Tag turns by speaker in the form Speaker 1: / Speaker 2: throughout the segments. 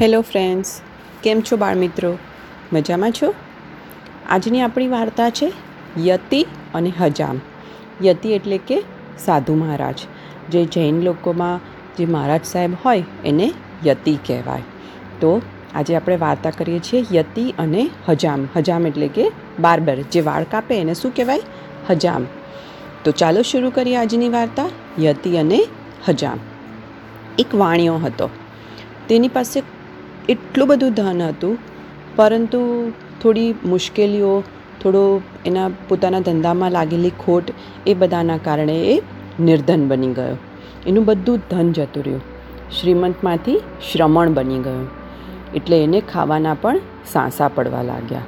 Speaker 1: Hello friends કેમ છો, બાળમિત્રો? મજામાં છો? આજની આપણી વાર્તા છે, યતિ અને હજામ. યતિ એટલે કે સાધુ મહારાજ. જે જૈન લોકોમાં જે મહારાજ સાહેબ હોય, એને યતિ કહેવાય. તો આજે આપણે વાર્તા કરીએ છીએ યતિ અને હજામ. હજામ એટલે કે બાર્બર. જે વાળ કાપે, એને શું કહેવાય? હજામ. તો ચાલો શરૂ કરીએ આજની વાર્તા, યતિ અને હજામ. એક વાણિયો હતો. તેની પાસે એટલું બધું ધન હતું, પરંતુ થોડી મુશ્કેલીઓ, થોડો એના પોતાના ધંધામાં લાગેલી ખોટ એ બધાના કારણે એ નિર્ધન બની ગયો. એનું બધું ધન જતું રહ્યું. શ્રીમંતમાંથી શ્રમણ બની ગયો. એટલે એને ખાવાના પણ સાંસા પડવા લાગ્યા.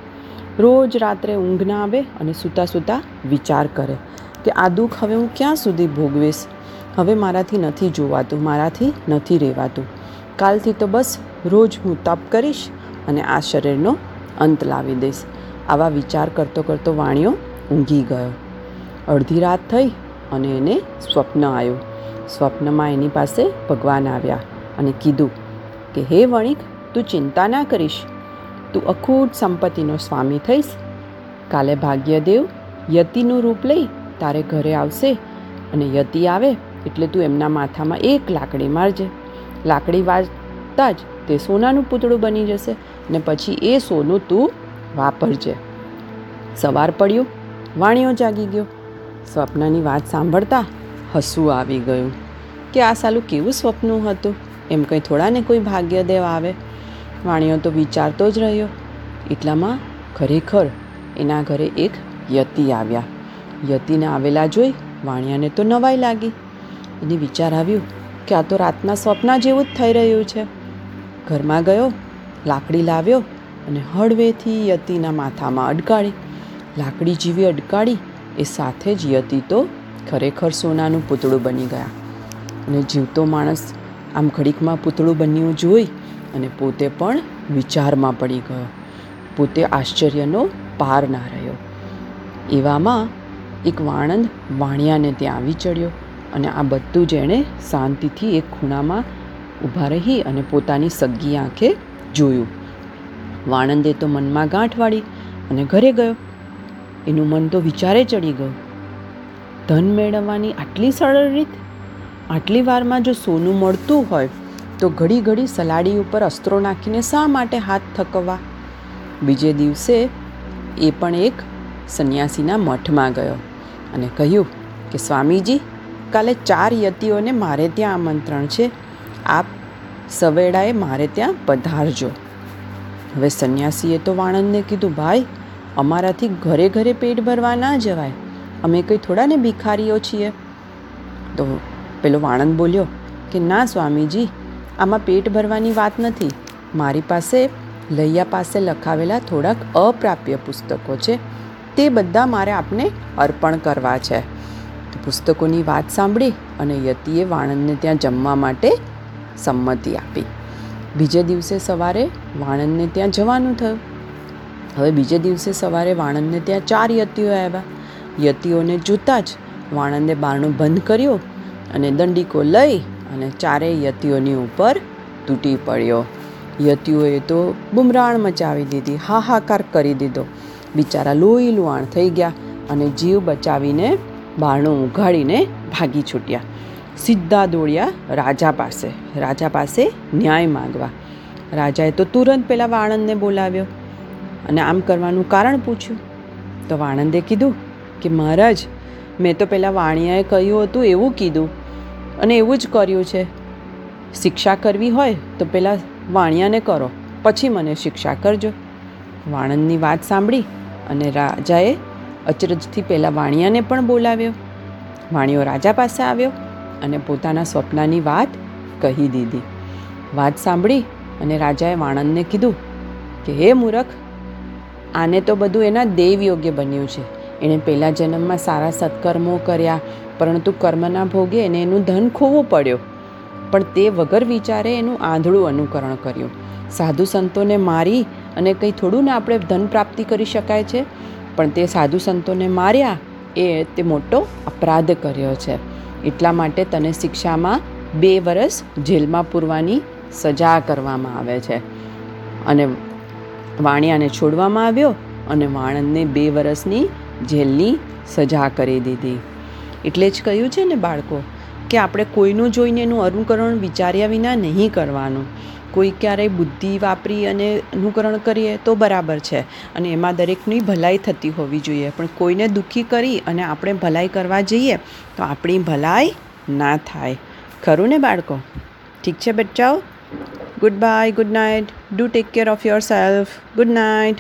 Speaker 1: રોજ રાત્રે ઊંઘ ના આવે અને સૂતા સૂતા વિચાર કરે કે આ દુઃખ હવે હું ક્યાં સુધી ભોગવીશ? હવે મારાથી નથી જોવાતું, મારાથી નથી રહેવાતું. કાલથી તો બસ રોજ હું તપ કરીશ અને આ શરીરનો અંત લાવી દઈશ. આવા વિચાર કરતો કરતો વાણિયો ઊંઘી ગયો. અડધી રાત થઈ અને એને સ્વપ્ન આવ્યું. સ્વપ્નમાં એની પાસે ભગવાન આવ્યા અને કીધું કે, હે વણિક, તું ચિંતા ના કરીશ. તું અખૂટ સંપત્તિનો સ્વામી થઈશ. કાલે ભાગ્યદેવ યતિનું રૂપ લઈ તારે ઘરે આવશે અને યતિ આવે એટલે તું એમના માથામાં એક લાકડી મારજે. લાકડી વાજતા જ તે સોનાનું પૂતળું બની જશે ને પછી એ સોનું તું વાપરજે. સવાર પડ્યું વાણિયો જાગી ગયો. સ્વપ્નની વાત સાંભળતા હસવું આવી ગયું કે આ સાલું કેવું સ્વપ્ન હતું? એમ કંઈ થોડાને કોઈ ભાગ્યદેવ આવે? વાણિયો તો વિચારતો જ રહ્યો. એટલામાં ખરેખર એના ઘરે એક યતિ આવ્યા. યતિને આવેલા જોઈ વાણિયાને તો નવાઈ લાગી. એને વિચાર આવ્યું કે આ તો રાતના સ્વપ્ન જેવું જ થઈ રહ્યું છે. ઘરમાં ગયો, લાકડી લાવ્યો અને હળવેથી યતિના માથામાં અડકાળી. લાકડી જેવી અડકાળી, એ સાથે જ યતિ તો ખરેખર સોનાનું પૂતળું બની ગયા. અને જીવતો માણસ આમ ઘડીકમાં પૂતળું બન્યું જોઈ અને પોતે પણ વિચારમાં પડી ગયો. પોતે આશ્ચર્યનો પાર ના રહ્યો. એવામાં એક વાણંદ વાણિયાને ત્યાં આવી ચડ્યો. અને આ બધું જ એણે શાંતિથી એક ખૂણામાં ઊભા રહી અને પોતાની સગ્ગી આંખે જોયું. વાણંદે તો મનમાં ગાંઠ વાળી અને ઘરે ગયો. એનું મન તો વિચારે ચડી ગયું. ધન મેળવવાની આટલી સરળ રીત? આટલી વારમાં જો સોનું મળતું હોય, તો ઘડી ઘડી સલાડી ઉપર અસ્ત્રો નાખીને શા માટે હાથ થકવવા? બીજે દિવસે એ પણ એક સંન્યાસીના મઠમાં ગયો અને કહ્યું કે સ્વામીજી કાલે ચાર યતિઓને મારે ત્યાં આમંત્રણ છે. આપ સવેડાએ મારે ત્યાં પધારજો. હવે સંન્યાસીએ તો વાણંદને કીધું, ભાઈ, અમારાથી ઘરે ઘરે પેટ ભરવા ના જવાય. અમે કંઈ થોડા ને ભિખારીઓ છીએ. તો પેલો વાણંદ બોલ્યો, કે ના સ્વામીજી, આમાં પેટ ભરવાની વાત નથી. મારી પાસે લૈયા પાસે લખાવેલા થોડાક અપ્રાપ્ય પુસ્તકો છે. તે બધા મારે આપને અર્પણ કરવા છે. પુસ્તકોની વાત સાંભળી અને યતિએ વાણંદને ત્યાં જમવા માટે સંમતિ આપી. બીજે દિવસે સવારે વાણંદને ત્યાં જવાનું થયું. હવે બીજે દિવસે સવારે વાણંદને ત્યાં ચાર યતીઓ આવ્યા. યતિઓને જોતાં જ વાણંદે બારણું બંધ કર્યું અને દંડીકો લઈ અને ચારેય યતીઓની ઉપર તૂટી પડ્યો. યતીઓએ તો બુમરાણ મચાવી દીધી, હાહાકાર કરી દીધો. બિચારા લોહી લુહાણ થઈ ગયા અને જીવ બચાવીને બારણું ઉઘાડીને ભાગી છૂટ્યા. સીધા દોડ્યા રાજા પાસે. રાજા પાસે ન્યાય માંગવા. રાજાએ તો તુરંત પેલા વાણંદને બોલાવ્યો અને આમ કરવાનું કારણ પૂછ્યું. તો વાણંદે કીધું કે, મહારાજ, મેં તો પેલા વાણિયાએ કહ્યું હતું એવું કીધું અને એવું જ કર્યું છે. શિક્ષા કરવી હોય તો પેલા વાણિયાને કરો, પછી મને શિક્ષા કરજો. વાણંદની વાત સાંભળી અને રાજાએ અચરજથી પહેલાં વાણિયાને પણ બોલાવ્યો. વાણિયો રાજા પાસે આવ્યો અને પોતાના સ્વપ્નની વાત કહી દીધી. વાત સાંભળી અને રાજાએ વાણંદને કીધું કે, હે મૂરખ, આને તો બધું એના દેવ યોગ્ય બન્યું છે. એણે પહેલાં જન્મમાં સારા સત્કર્મો કર્યા, પરંતુ કર્મના ભોગે એને એનું ધન ખોવું પડ્યો. પણ તે વગર વિચારે એનું આંધળું અનુકરણ કર્યું. સાધુ સંતોને મારી અને કંઈ થોડું ને આપણે ધન પ્રાપ્તિ કરી શકાય છે? પણ તે સાધુ સંતોને માર્યા એ તે મોટો અપરાધ કર્યો છે. એટલા માટે તને શિક્ષામાં બે વર્ષ જેલમાં પૂરવાની સજા કરવામાં આવે છે. અને વાણિયાને છોડવામાં આવ્યો અને વાણંદને બે વર્ષની જેલની સજા કરી દીધી. એટલે જ કહ્યું છે ને બાળકો, કે આપણે કોઈનું જોઈને એનું અનુકરણ વિચાર્યા વિના નહીં કરવાનું. કોઈ ક્યારેય બુદ્ધિ વાપરી અને અનુકરણ કરીએ તો બરાબર છે. અને એમાં દરેકની ભલાઈ થતી હોવી જોઈએ. પણ કોઈને દુઃખી કરી અને આપણે ભલાઈ કરવા જઈએ, તો આપણી ભલાઈ ના થાય. ખરું ને બાળકો? ઠીક છે બચ્ચાઓ? Good bye good night do take care of yourself good night